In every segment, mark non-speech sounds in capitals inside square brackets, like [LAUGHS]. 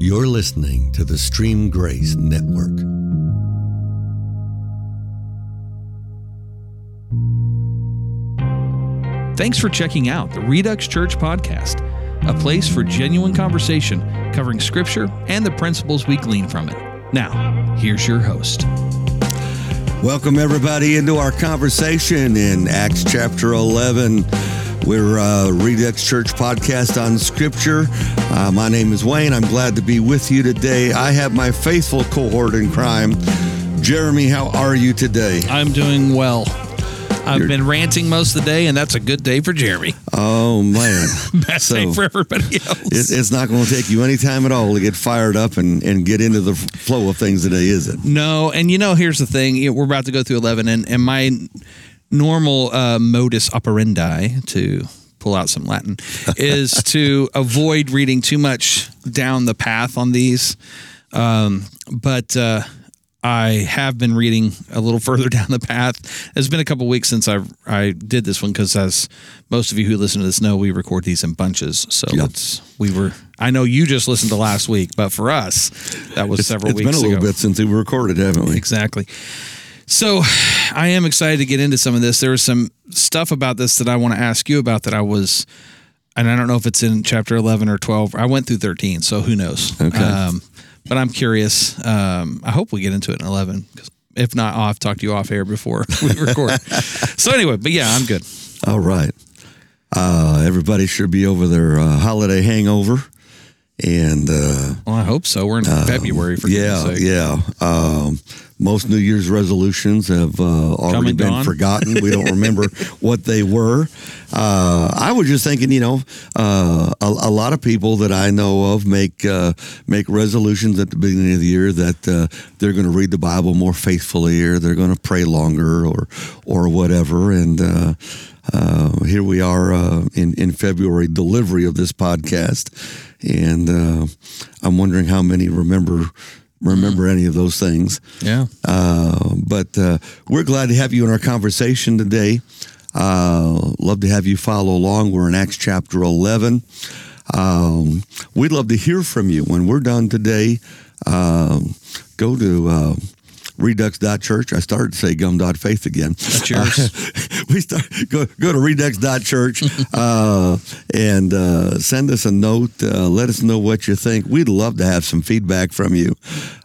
You're listening to the Stream Grace Network. Thanks for checking out the Redux Church Podcast, a place for genuine conversation covering Scripture and the principles we glean from it. Now, here's your host. Welcome, everybody, into our conversation in Acts chapter 11. We're uh, Redux Church podcast on Scripture. Uh, my name is Wayne. I'm glad to be with you today. I have my faithful cohort in crime. Jeremy, how are you today? I'm doing well. I've You're, been ranting most of the day, and that's a good day for Jeremy. Oh man, [LAUGHS] bad so day for everybody else. It, it's not going to take you any time at all to get fired up and, and get into the flow of things today, is it? No, and you know, here's the thing: we're about to go through eleven, and and my normal uh, modus operandi to pull out some Latin [LAUGHS] is to avoid reading too much down the path on these. Um, but uh, I have been reading a little [LAUGHS] further down the path. It's been a couple weeks since I I did this one because, as most of you who listen to this know, we record these in bunches. So it's we were. I know you just listened to last week, but for us, that was it's, several it's weeks. It's been a little ago. bit since we recorded, haven't we? Exactly. So [SIGHS] I am excited to get into some of this. There was some stuff about this that I want to ask you about that I was, and I don't know if it's in chapter 11 or 12. I went through 13, so who knows? Okay. Um, but I'm curious. Um, I hope we get into it in 11. Because If not, I'll have talked to you off air before [LAUGHS] we record. so anyway, but yeah, I'm good. All right. Uh, everybody should be over their uh, holiday hangover. And uh, well, I hope so. We're in uh, February for yeah, yeah. Um, most New Year's resolutions have uh, already been gone. forgotten. We don't remember [LAUGHS] what they were. Uh, I was just thinking, you know, uh, a, a, lot of people that I know of make uh, make resolutions at the beginning of the year that uh, they're going to read the Bible more faithfully, or they're going to pray longer, or or whatever. And uh, uh, here we are in in February, delivery of this podcast, and I'm wondering how many remember remember any of those things. Yeah. Uh, but uh, we're glad to have you in our conversation today. Uh, love to have you follow along. We're in Acts chapter 11. Um, we'd love to hear from you when we're done today. Um, go to uh, redux.church. I started to say gum.faith again. That's yours. Uh, [LAUGHS] we start go go to redux.church [LAUGHS] uh, and uh, send us a note. Uh, let us know what you think. We'd love to have some feedback from you.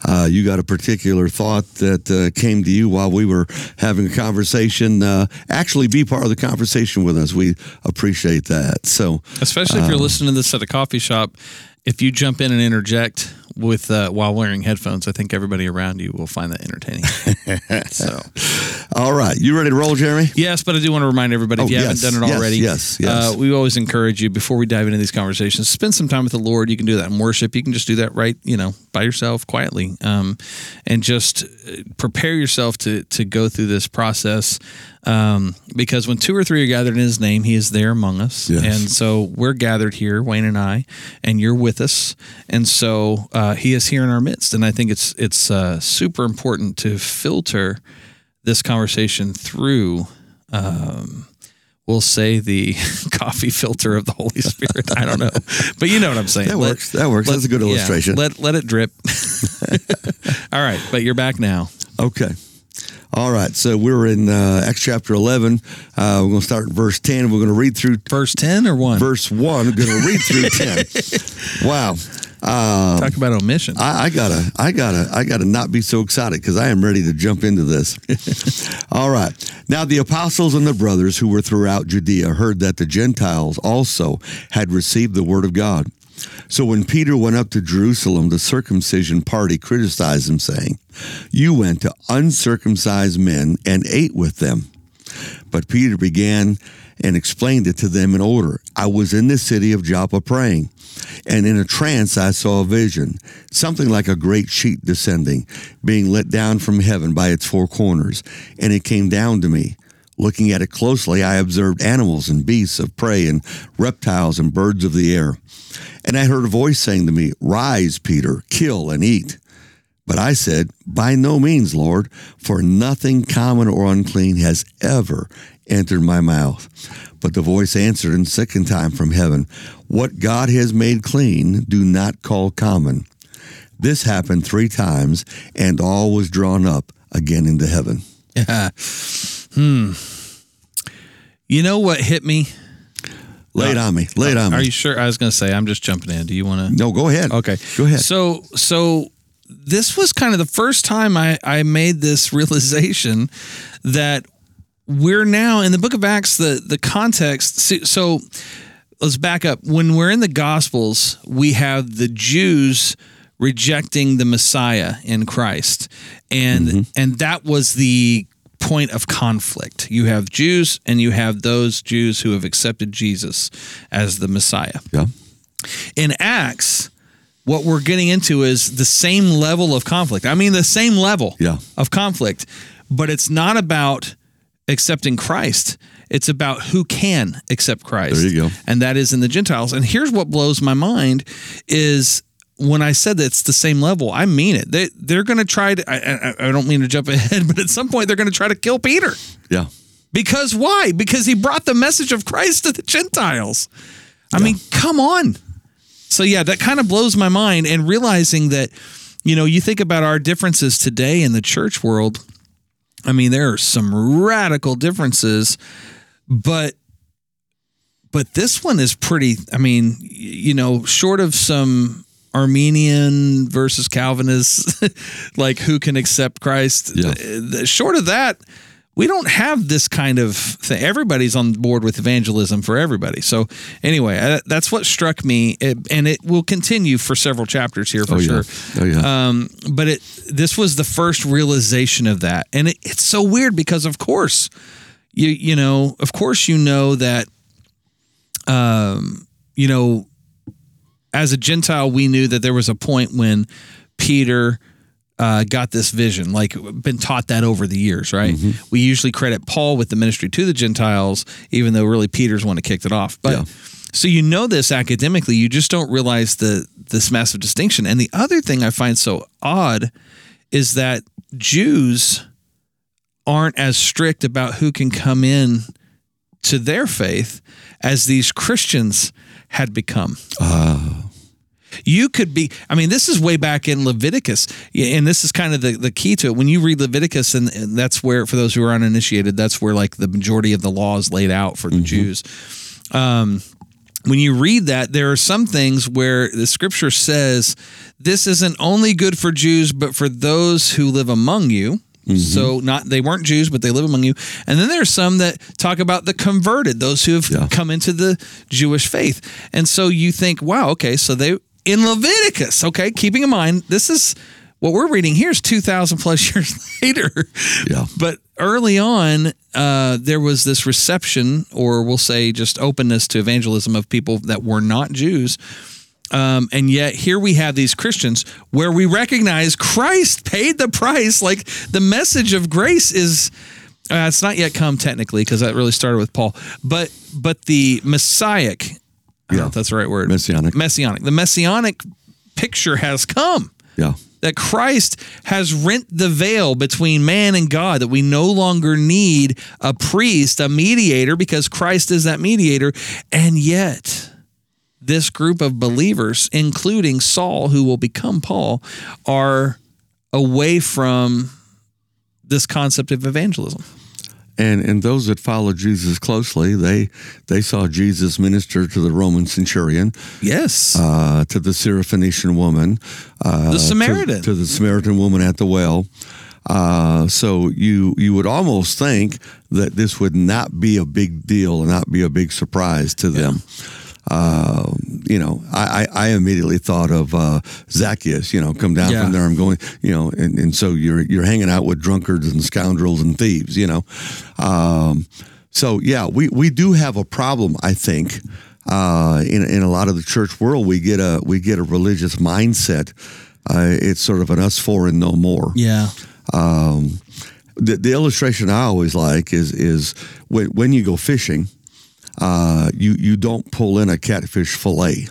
Uh, you got a particular thought that uh, came to you while we were having a conversation. actually, be part of the conversation with us. We appreciate that. So, especially if you're listening to this at a coffee shop, if you jump in and interject with uh, while wearing headphones, I think everybody around you will find that entertaining. [LAUGHS] so, all right, you ready to roll, Jeremy? Yes, but I do want to remind everybody oh, if you yes, haven't done it yes, already, yes, yes. Uh, we always encourage you before we dive into these conversations, spend some time with the Lord. You can do that in worship. You can just do that right, you know, by yourself quietly, um, and just uh, prepare yourself to to go through this process. Um, because when two or three are gathered in His name, He is there among us, yes. and so we're gathered here, Wayne and I, and you're with us, and so. Uh, uh, he is here in our midst, and I think it's it's uh, super important to filter this conversation through. Um, we'll say the [LAUGHS] coffee filter of the Holy Spirit. I don't know, but you know what I'm saying. That let, works. That works. Let, That's a good illustration. Yeah, let let it drip. [LAUGHS] All right, but you're back now. Okay. All right, so we're in uh, Acts chapter 11. Uh, we're going to start in verse 10. We're going to read through verse 10 or 1? Verse 1. We're going to read through [LAUGHS] 10. Wow. Um, Talk about omission. I, I, gotta, I gotta, I gotta not be so excited because I am ready to jump into this. [LAUGHS] All right. Now the apostles and the brothers who were throughout Judea heard that the Gentiles also had received the word of God. So when Peter went up to Jerusalem, the circumcision party criticized him, saying, "You went to uncircumcised men and ate with them." But Peter began and explained it to them in order. I was in the city of Joppa praying and in a trance, I saw a vision, something like a great sheet descending, being let down from heaven by its four corners. And it came down to me. Looking at it closely, I observed animals and beasts of prey and reptiles and birds of the air. And I heard a voice saying to me, Rise, Peter, kill and eat. But I said, By no means, Lord, for nothing common or unclean has ever entered my mouth. But the voice answered in second time from heaven, What God has made clean, do not call common. This happened three times, and all was drawn up again into heaven. [LAUGHS] Hmm. You know what hit me? Lay it on me. Lay it on me. Are you sure? I was going to say, I'm just jumping in. Do you want to? no, go ahead. Okay. Go ahead. So, so this was kind of the first time I, I made this [LAUGHS] realization that we're now in the book of Acts, the, the context. So, so let's back up. When we're in the Gospels, we have the Jews rejecting the Messiah in Christ. And, mm-hmm. and that was the point of conflict. You have Jews and you have those Jews who have accepted Jesus as the Messiah yeah. in Acts, what we're getting into is the same level of conflict. I mean, the same level Yeah. of conflict, but it's not about accepting Christ. It's about who can accept Christ. There you go. And that is in the Gentiles. And here's what blows my mind is when I said that it's the same level, I mean it. They they're going to try to. I, I, I don't mean to jump ahead, [LAUGHS] but at some point they're going to try to kill Peter. Yeah. Because why? Because he brought the message of Christ to the Gentiles. I mean, come on. So yeah, that kind of blows my mind and realizing that you know, you think about our differences today in the church world. I mean, there are some radical differences, but but this one is pretty I mean, you know, short of some Arminian versus Calvinist, [LAUGHS] like who can accept Christ. Yeah. Short of that, we don't have this kind of thing. Everybody's on board with evangelism for everybody. So anyway, uh, that's what struck me, it, and it will continue for several chapters here for Oh, yeah. sure. Oh, yeah. Um, but it this was the first realization of that, and it, it's so weird because of course, you you know, of course you know that, um, you know, as a Gentile, we knew that there was a point when Peter uh, got this vision, like been taught that over the years, right? We usually credit Paul with the ministry to the Gentiles, even though really Peter's one that kicked it off. But Yeah. so you know this academically, you just don't realize the this massive distinction. And the other thing I find so odd is that Jews aren't as strict about who can come in to their faith as these Christians had become. You could be, I mean, this is way back in Leviticus, and this is kind of the, the key to it. When you read Leviticus, and, and that's where, for those who are uninitiated, that's where like the majority of the law is laid out for the Jews. Um, when you read that, there are some things where the scripture says this isn't only good for Jews, but for those who live among you. So not they weren't Jews, but they live among you. And then there's some that talk about the converted, those who have Yeah. come into the Jewish faith. And so you think, wow, okay, so they in Leviticus, okay, keeping in mind this is what we're reading here is two thousand plus [LAUGHS] years later. Yeah. But early on, uh, there was this reception, or we'll say just openness to evangelism of people that were not Jews. Um, and yet here we have these Christians where we recognize Christ paid the price. Like the message of grace is, uh, it's not yet come technically because that really started with Paul, but but the Messianic, I Yeah. that's the right word, Messianic. Messianic, the Messianic picture has come Yeah. that Christ has rent the veil between man and God, that we no longer need a priest, a mediator, because Christ is that mediator. And yet, this group of believers, including Saul, who will become Paul, are away from this concept of evangelism. And and those that followed Jesus closely, they they saw Jesus minister to the Roman centurion, Yes. uh, to the Syrophoenician woman, uh, The Samaritan. to, to the Samaritan woman at the well. Uh, so you you would almost think that this would not be a big deal and not be a big surprise to them. Uh, you know, I, I I immediately thought of uh, Zacchaeus. You know, come down Yeah. from there. I'm going. You know, and, and so you're you're hanging out with drunkards and scoundrels and thieves. You know, um, so yeah, we we do have a problem. I think uh, in in a lot of the church world, we get a we get a religious mindset. Uh, it's sort of an us for and no more. yeah. Um, the, the illustration I always like is is when, when you go fishing, uh, you you don't pull in a catfish fillet.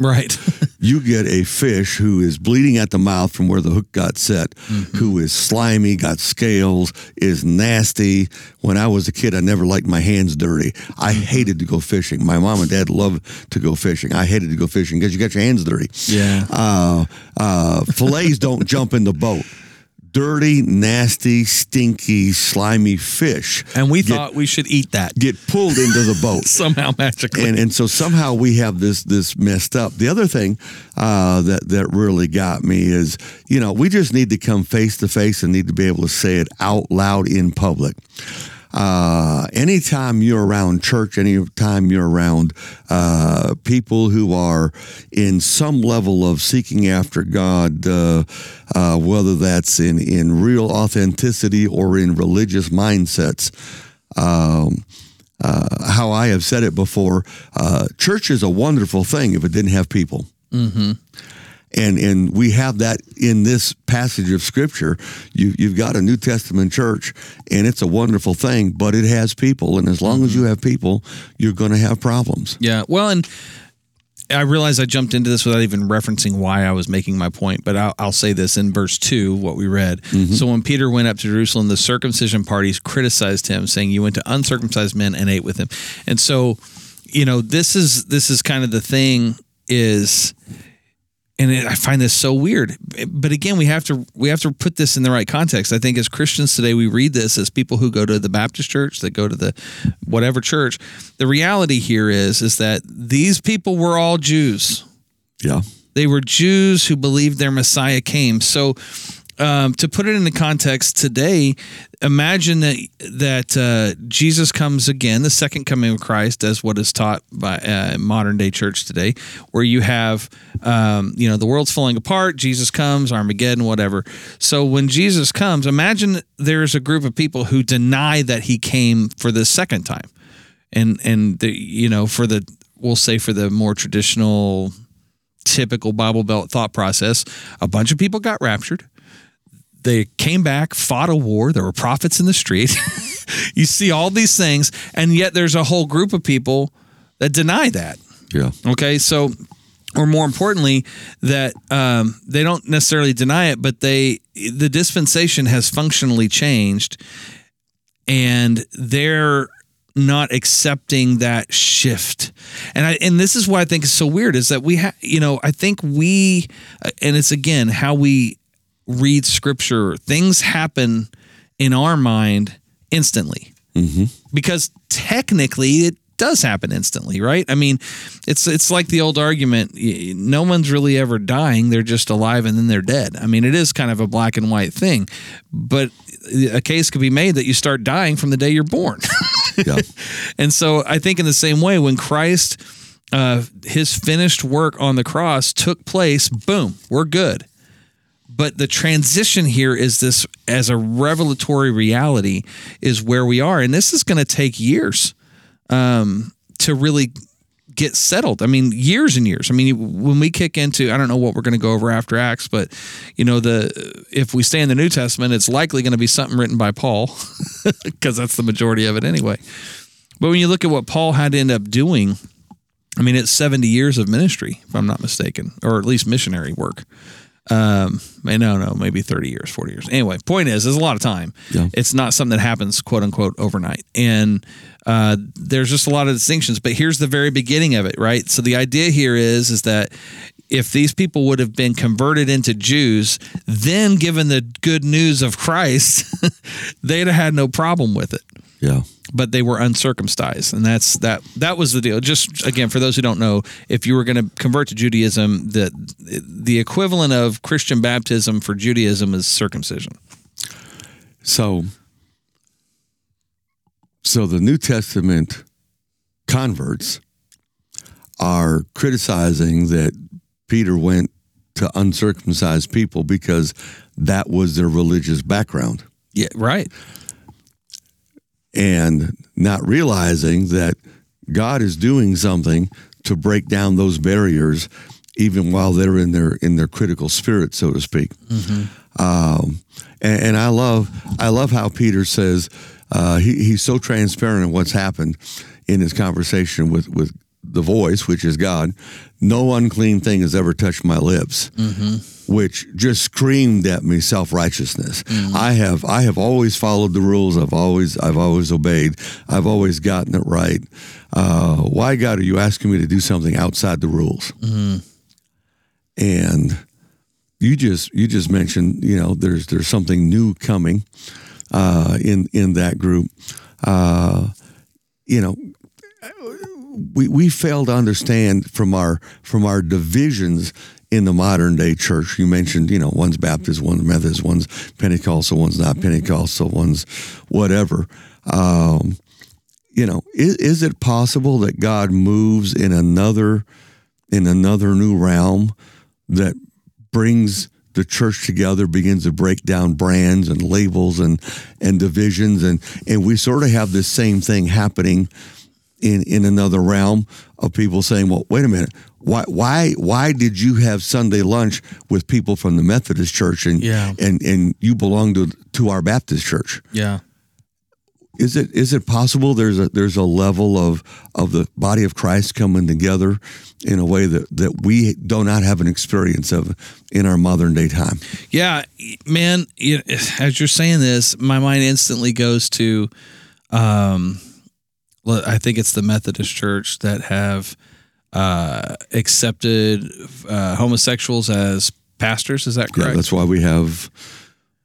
Right. [LAUGHS] you get a fish who is bleeding at the mouth from where the hook got set, who is slimy, got scales, is nasty. When I was a kid, I never liked my hands dirty. I hated to go fishing. My mom and dad loved to go fishing. I hated to go fishing because you got your hands dirty. Yeah. Uh, uh, fillets don't jump in the boat. Dirty, nasty, stinky, slimy fish and we get, thought we should eat that get pulled into the boat [LAUGHS] somehow magically. and and so somehow we have this this messed up. The other thing uh, that that really got me is you know we just need to come face to face and need to be able to say it out loud in public. Uh, anytime you're around church, anytime you're around uh, people who are in some level of seeking after God, uh, uh whether that's in, in real authenticity or in religious mindsets, um, uh, how I have said it before, church is a wonderful thing if it didn't have people. mm-hmm. And and we have that in this passage of scripture. You you've got a New Testament church, and it's a wonderful thing, but it has people, and as long Mm-hmm. as you have people, you're going to have problems. Yeah. Well, and I realized I jumped into this without even referencing why I was making my point, but I'll, I'll say this in verse 2, what we read. So when Peter went up to Jerusalem, the circumcision parties criticized him, saying, You went to uncircumcised men and ate with him. And so, you know, this is this is kind of the thing is and it, I find this so weird. But again, we have to we have to put this in the right context. I think as Christians today, we read this as people who go to the Baptist church, that go to the whatever church. The reality here is is that these people were all Jews. Yeah. They were Jews who believed their Messiah came. So, um, to put it into context today, imagine that that uh, Jesus comes again, the second coming of Christ, as what is taught by uh, modern day church today, where you have, um, you know, the world's falling apart. Jesus comes, Armageddon, whatever. So when Jesus comes, imagine there's a group of people who deny that he came for the second time, and and the, you know for the we'll say for the more traditional typical Bible Belt thought process, a bunch of people got raptured. They came back, fought a war. There were prophets in the street. [LAUGHS] you see all these things, and yet there's a whole group of people that deny that. Yeah. Okay, so or more importantly, that um, they don't necessarily deny it, but they the dispensation has functionally changed, and they're not accepting that shift. And I and this is what I think is so weird is that we have you know I think we and it's again how we read scripture things happen in our mind instantly because technically it does happen instantly, right? I mean, it's it's like the old argument: no one's really ever dying; they're just alive and then they're dead. I mean, it is kind of a black and white thing, but a case could be made that you start dying from the day you're born. [LAUGHS] Yeah. and so, I think in the same way, when Christ, uh, his finished work on the cross took place, boom, we're good but the transition here is this as a revelatory reality is where we are. And this is going to take years um, to really get settled. I mean years and years. I mean when we kick into i don't know what we're going to go over after acts but you know the if we stay in the new testament it's likely going to be something written by paul [LAUGHS] because that's the majority of it anyway. But when you look at what paul had to end up doing i mean it's 70 years of ministry if i'm not mistaken or at least missionary work um, I no, know, maybe 30 years, 40 years. Anyway, point is, there's a lot of time. Yeah. It's not something that happens, quote unquote, overnight. And uh, there's just a lot of distinctions. But here's the very beginning of it, right? So the idea here is, is that if these people would have been converted into Jews, then given the good news of Christ, [LAUGHS] they'd have had no problem with it Yeah. but they were uncircumcised and that's that that was the deal. Just again for those who don't know if you were going to convert to judaism the the equivalent of christian baptism for judaism is circumcision. So, so the New Testament converts are criticizing that Peter went to uncircumcised people because that was their religious background. Yeah right and not realizing that God is doing something to break down those barriers even while they're in their in their critical spirit so to speak. Um, and, and I love I love how Peter says uh, he, he's so transparent in what's happened in his conversation with with the voice, which is God, no unclean thing has ever touched my lips. Which just screamed at me self righteousness. I have I have always followed the rules. I've always I've always obeyed. I've always gotten it right. Uh, why God are you asking me to do something outside the rules? And you just you just mentioned you know there's there's something new coming uh, in in that group. Uh, you know, we we fail to understand from our from our divisions in the modern day church. You mentioned, you know, one's Baptist, one's Methodist, one's Pentecostal, one's not Pentecostal, one's whatever. Um, you know, is, is it possible that God moves in another in another new realm that brings the church together, begins to break down brands and labels and and divisions, and and we sort of have this same thing happening in in another realm of people saying, "Well, wait a minute, why why why did you have Sunday lunch with people from the Methodist Church and Yeah. and and you belong to to our Baptist church?" Yeah. Is it is it possible there's a there's a level of of the body of Christ coming together in a way that that we do not have an experience of in our modern day time? Yeah, man. You, as you're saying this, my mind instantly goes to, um, I think it's the Methodist Church that have uh, accepted uh, homosexuals as pastors. Is that correct? Yeah, that's why we have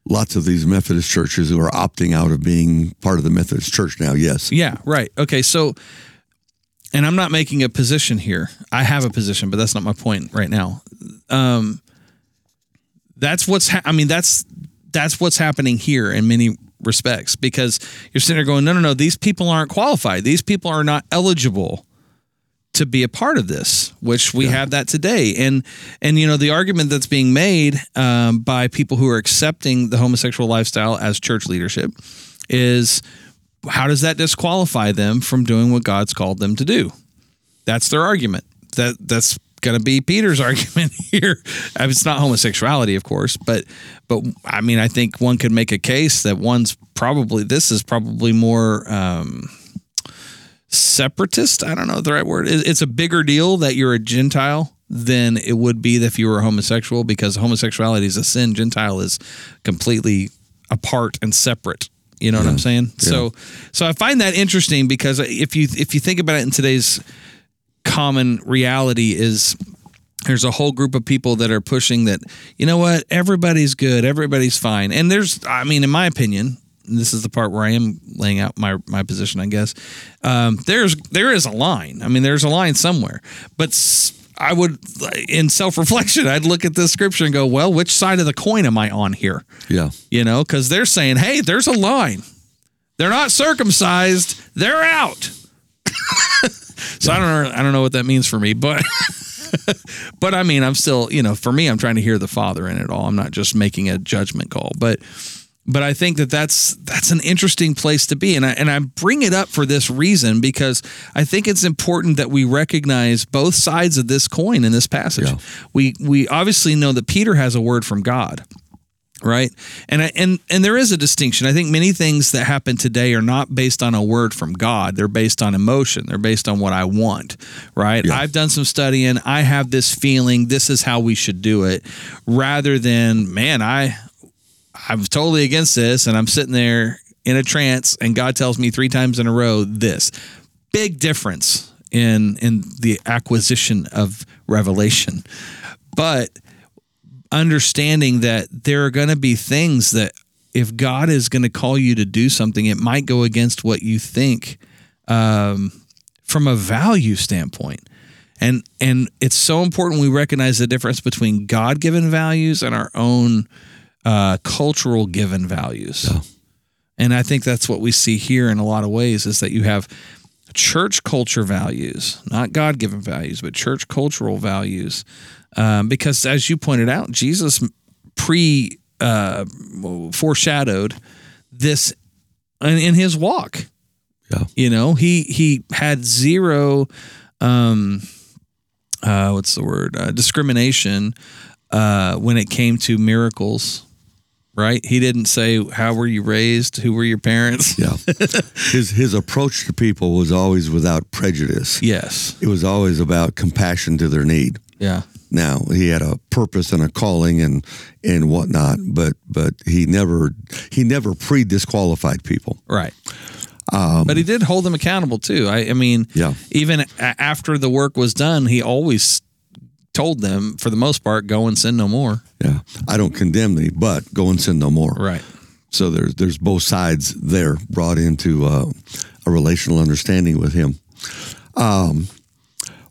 lots of these Methodist churches who are opting out of being part of the Methodist Church now. Yes. Yeah, right. Okay, so and I'm not making a position here. I have a position, but that's not my point right now. Um that's what's ha- I mean that's that's what's happening here in many respects because you're sitting there going, no, no, no, these people aren't qualified. These people are not eligible to be a part of this, which we have that today. And and you know the argument that's being made um, by people who are accepting the homosexual lifestyle as church leadership is how does that disqualify them from doing what God's called them to do? That's their argument. That that's going to be Peter's [LAUGHS] argument here. I mean, it's not homosexuality, of course, but but I mean, I think one could make a case that one's probably this is probably more um, separatist. I don't know the right word. It's a bigger deal that you're a Gentile than it would be if you were homosexual because homosexuality is a sin. Gentile is completely apart and separate. You know what I'm saying? So so I find that interesting because if you if you think about it in today's common reality is there's a whole group of people that are pushing that you know what everybody's good everybody's fine and there's i mean in my opinion and this is the part where i am laying out my my position i guess um, there's there is a line i mean there's a line somewhere but s- i would in self-reflection i'd look at this scripture and go well which side of the coin am i on here Yeah. you know, because they're saying, hey, there's a line. They're not circumcised. They're out. [LAUGHS] so I don't know. I don't know what that means for me, but [LAUGHS] but I mean, I'm still, you know, for me, I'm trying to hear the Father in it all. I'm not just making a judgment call, but but I think that that's that's an interesting place to be, and I and I bring it up for this reason because I think it's important that we recognize both sides of this coin in this passage. Yeah. We we obviously know that Peter has a word from God right? And I, and and there is a distinction. I think many things that happen today are not based on a word from god. They're based on emotion. They're based on what i want right? I've done some studying. I have this feeling. This is how we should do it. Rather than man i i'm totally against this and i'm sitting there in a trance and god tells me three times in a row this. Big difference in in the acquisition of revelation. But understanding that there are going to be things that if God is going to call you to do something, it might go against what you think um, from a value standpoint. And and it's so important we recognize the difference between God given values and our own uh, cultural given values. And I think that's what we see here in a lot of ways is that you have church culture values, not God given values, but church cultural values. Um, because as you pointed out, Jesus pre uh, foreshadowed this in, in his walk. Yeah. You know, he he had zero um uh what's the word? Uh, discrimination uh when it came to miracles right? He didn't say, How were you raised? Who were your parents? Yeah. [LAUGHS] his his approach to people was always without prejudice. Yes. It was always about compassion to their need. Yeah. Now he had a purpose and a calling and and whatnot, but but he never he never pre disqualified people. Right. but he did hold them accountable too. I, I mean, Um, Yeah. even a- after the work was done, he always told them, for the most part, go and sin no more. Yeah, I don't condemn thee, but go and sin no more. Right. So there's there's both sides there brought into uh, a relational understanding with him. Um,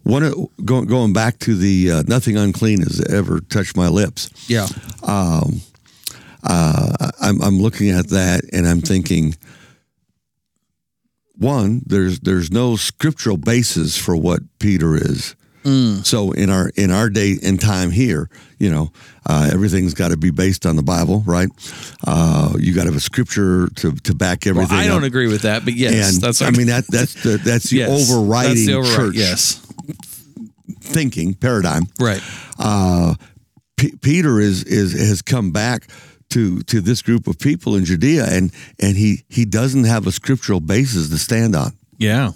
one going going back to the uh, nothing unclean has ever touched my lips. Yeah. Um, uh, I'm I'm looking at that and I'm thinking. One, there's there's no scriptural basis for what Peter is. So in our in our day and time here, you know, uh, everything's got to be based on the Bible, right? Uh, you got to have a scripture to, to back Well, everything. I don't up. agree with that, but yes, and that's I mean that that's the that's the yes, overriding that's the override- church Yes. Thinking paradigm. Right. Uh, P- Peter is is has come back to to this group of people in Judea, and and he he doesn't have a scriptural basis to stand on. Yeah.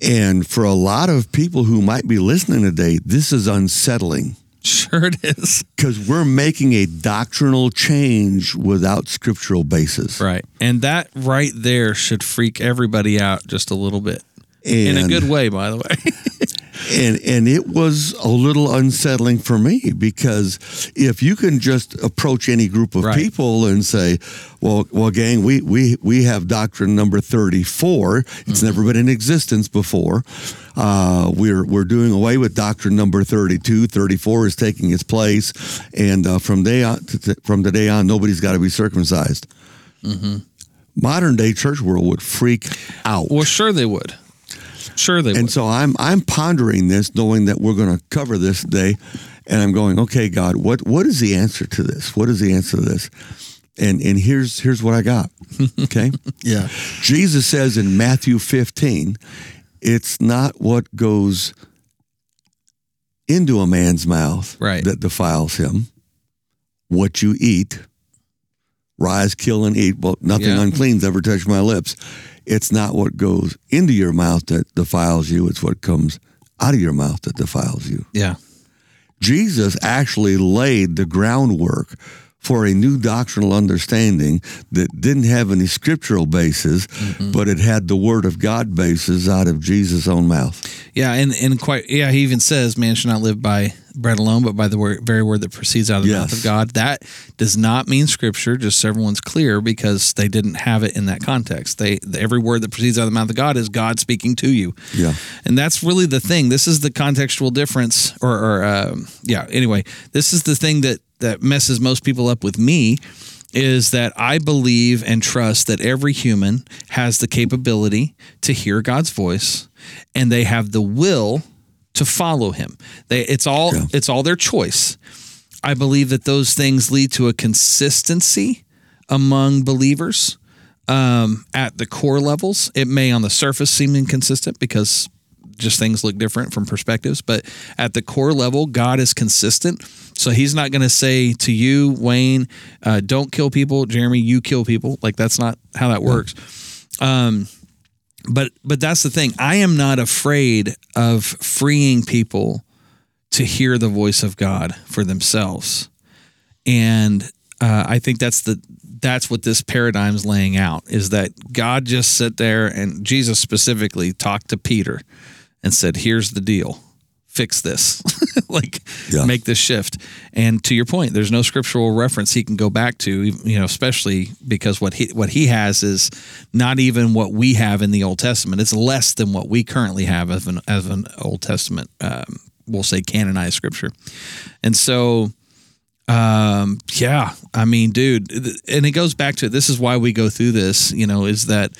And for a lot of people who might be listening today, this is unsettling Sure it is. because we're making a doctrinal change without scriptural basis. Right. And that right there should freak everybody out just a little bit. And, In a good way, by the way. [LAUGHS] and and it was a little unsettling for me because if you can just approach any group of Right. people and say, "Well, well, gang, we we we have doctrine number thirty four. It's Mm-hmm. never been in existence before. Uh, we're we're doing away with doctrine number 32. 34 is taking its place, and uh, from day on to, to- from today on, nobody's got to be circumcised." Mm-hmm. Modern day church world would freak out. well, sure they would. Sure they And would. so I'm I'm pondering this, knowing that we're going to cover this today, and I'm going, okay, God, what what is the answer to this? What is the answer to this? And and here's here's what I got. [LAUGHS] Okay, Yeah. Jesus says in Matthew 15, it's not what goes into a man's mouth Right. that defiles him. What you eat, rise, kill, and eat. Well, nothing Yeah. unclean's ever touched my lips. It's not what goes into your mouth that defiles you. It's what comes out of your mouth that defiles you. Yeah. Jesus actually laid the groundwork for a new doctrinal understanding that didn't have any scriptural basis, but it had the word of God basis out of Jesus' own mouth. Yeah, and and quite yeah, he even says, "Man should not live by bread alone, but by the word, very word that proceeds out of the mouth of God." That does not mean Scripture, just so everyone's clear, because they didn't have it in that context. They every word that proceeds out of the mouth of God is God speaking to you. Yeah. and that's really the thing. This is the contextual difference, or, or um, yeah. Anyway, this is the thing that that messes most people up with me. Is that I believe and trust that every human has the capability to hear God's voice, and they have the will to follow Him. They, it's all Yeah. it's all their choice. I believe that those things lead to a consistency among believers um, at the core levels. It may on the surface seem inconsistent because just things look different from perspectives, but at the core level, God is consistent. So he's not going to say to you, Wayne, uh, don't kill people. Jeremy, you kill people. Like that's not how that works. Um, but but that's the thing. I am not afraid of freeing people to hear the voice of God for themselves, and uh, I think that's the that's what this paradigm's laying out is that God just sat there and Jesus specifically talked to Peter and said, "Here's the deal." Fix this, [LAUGHS] like Yeah. make this shift. And to your point, there's no scriptural reference he can go back to, you know, especially because what he what he has is not even what we have in the Old Testament. It's less than what we currently have as an as an Old Testament, um, we'll say canonized scripture. And so, um, yeah, I mean, dude, and it goes back to this is why we go through this. You know, is that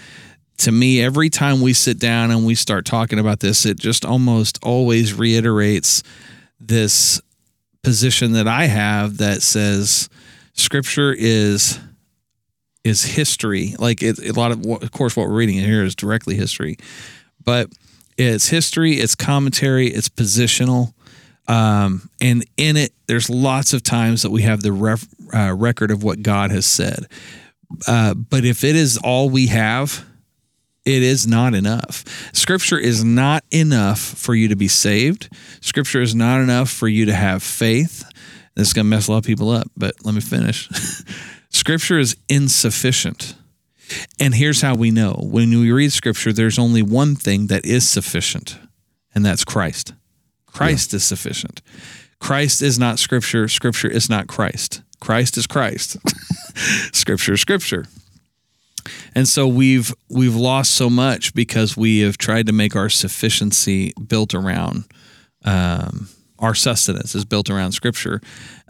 to me, every time we sit down and we start talking about this, it just almost always reiterates this position that I have that says scripture is is history. Like it, a lot of, of course, what we're reading here is directly history, but it's history, it's commentary, it's positional. Um, and in it, there's lots of times that we have the ref, uh, record of what God has said. Uh, but if it is all we have, it is not enough. Scripture is not enough for you to be saved. Scripture is not enough for you to have faith. This is going to mess a lot of people up, but let me finish. [LAUGHS] scripture is insufficient. And here's how we know when we read Scripture, there's only one thing that is sufficient, and that's Christ. Christ yeah. is sufficient. Christ is not Scripture. Scripture is not Christ. Christ is Christ. [LAUGHS] scripture is Scripture. And so we've we've lost so much because we have tried to make our sufficiency built around um, our sustenance is built around Scripture,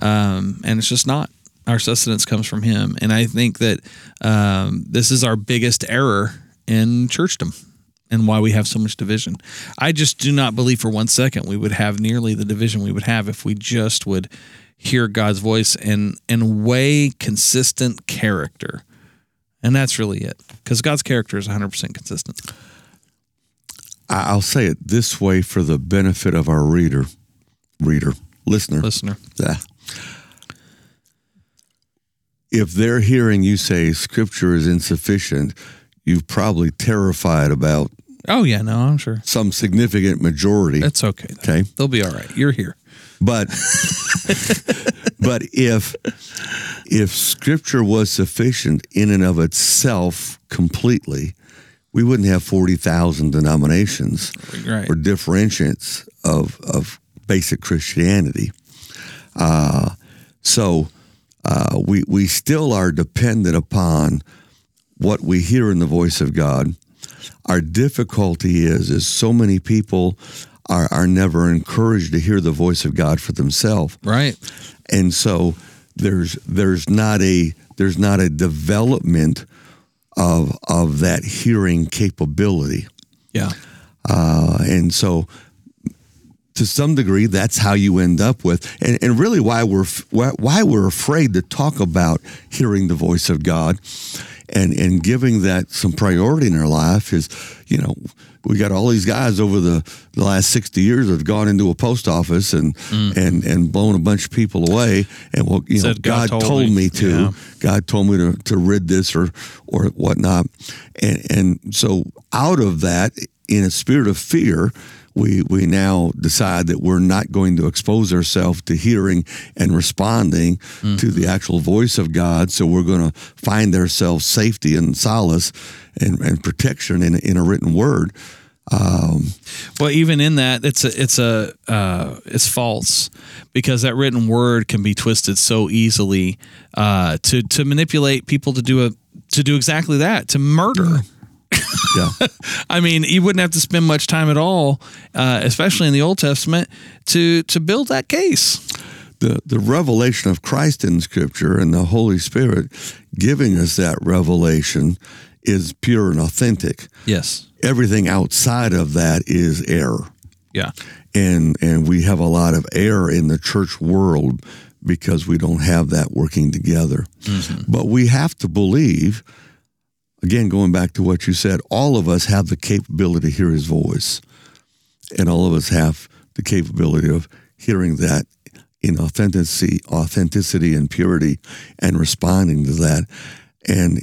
um, and it's just not. Our sustenance comes from Him, and I think that um, this is our biggest error in churchdom and why we have so much division. I just do not believe for one second we would have nearly the division we would have if we just would hear God's voice and and weigh consistent character and that's really it. Because God's character is 100% consistent. I'll say it this way for the benefit of our reader, reader, listener. Listener. Yeah. If they're hearing you say scripture is insufficient, you've probably terrified about Oh yeah, no, I'm sure. Some significant majority. That's okay. Though. Okay. They'll be all right. You're here. But [LAUGHS] but if if scripture was sufficient in and of itself completely, we wouldn't have 40,000 denominations right. or differentiates of, of basic Christianity. Uh, so uh, we, we still are dependent upon what we hear in the voice of God. Our difficulty is, is so many people are, are never encouraged to hear the voice of God for themselves. Right. And so there's there's not a there's not a development of of that hearing capability. Yeah. Uh, and so to some degree that's how you end up with and, and really why we're why we're afraid to talk about hearing the voice of God and and giving that some priority in our life is you know we got all these guys over the, the last 60 years that have gone into a post office and mm. and and blown a bunch of people away and well you Said know God, God, told, me, me to yeah. God told me to, to rid this or or whatnot and and so out of that in a spirit of fear we we now decide that we're not going to expose ourselves to hearing and responding mm-hmm. to the actual voice of God. So we're going to find ourselves safety and solace and, and protection in, in a written word. Um, well, even in that, it's a, it's a, uh, it's false because that written word can be twisted so easily uh, to to manipulate people to do a to do exactly that to murder. [LAUGHS] Yeah. I mean, you wouldn't have to spend much time at all, uh, especially in the Old Testament, to to build that case. The the revelation of Christ in Scripture and the Holy Spirit giving us that revelation is pure and authentic. Yes. Everything outside of that is error. Yeah. And and we have a lot of error in the church world because we don't have that working together. Mm-hmm. But we have to believe again, going back to what you said, all of us have the capability to hear his voice. And all of us have the capability of hearing that in authenticity, authenticity and purity and responding to that. And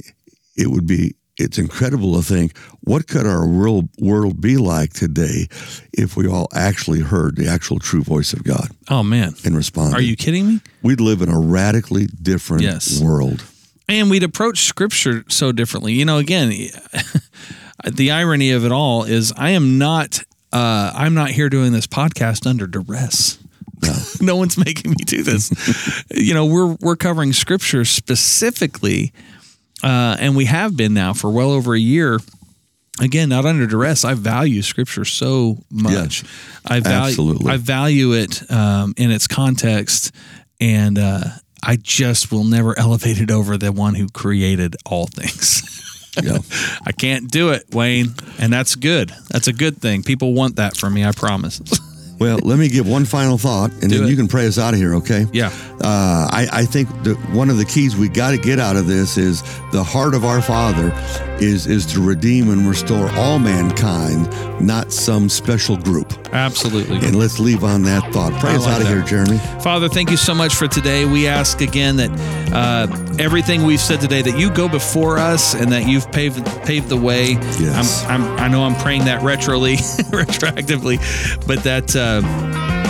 it would be it's incredible to think what could our world world be like today if we all actually heard the actual true voice of God. Oh man. And responded. Are you kidding me? We'd live in a radically different yes. world and we'd approach scripture so differently. You know, again, [LAUGHS] the irony of it all is I am not uh, I'm not here doing this podcast under duress. No. [LAUGHS] no one's making me do this. [LAUGHS] you know, we're we're covering scripture specifically, uh, and we have been now for well over a year. Again, not under duress. I value scripture so much. Yes, I value absolutely. I value it um, in its context, and uh, I just will never [LAUGHS] elevate it over the one who created all things. [LAUGHS] yeah. I can't do it, Wayne. And that's good. That's a good thing. People want that from me, I promise. [LAUGHS] Well, let me give one final thought, and Do then it. you can pray us out of here, okay? Yeah. Uh, I, I think that one of the keys we got to get out of this is the heart of our Father is is to redeem and restore all mankind, not some special group. Absolutely. And let's leave on that thought. Pray us like out of that. here, Jeremy. Father, thank you so much for today. We ask again that uh, everything we've said today, that you go before us and that you've paved paved the way. Yes. I'm, I'm, I know I'm praying that retroly, [LAUGHS] retroactively, but that uh,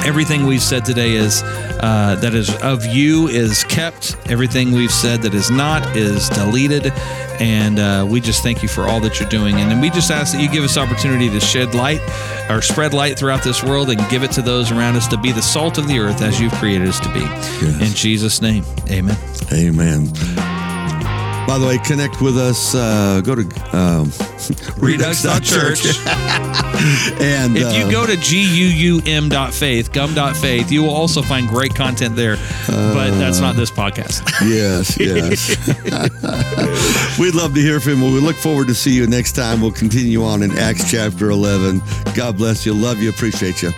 everything we've said today is uh, that is of you is kept. Everything we've said that is not is deleted. And uh, we just thank you for all that you're doing. And then we just ask that you give us opportunity to shed light or spread light throughout this world and give it to those around us to be the salt of the earth as you've created us to be. Yes. In Jesus' name, amen. Amen. By the way, connect with us. Uh, go to um, [LAUGHS] Redux.church. [LAUGHS] and If you uh, go to guum.faith, gum.faith, you will also find great content there. but that's not this podcast. Yes, yes. [LAUGHS] We'd love to hear from you. We look forward to see you next time. We'll continue on in Acts chapter 11. God bless you. Love you. Appreciate you.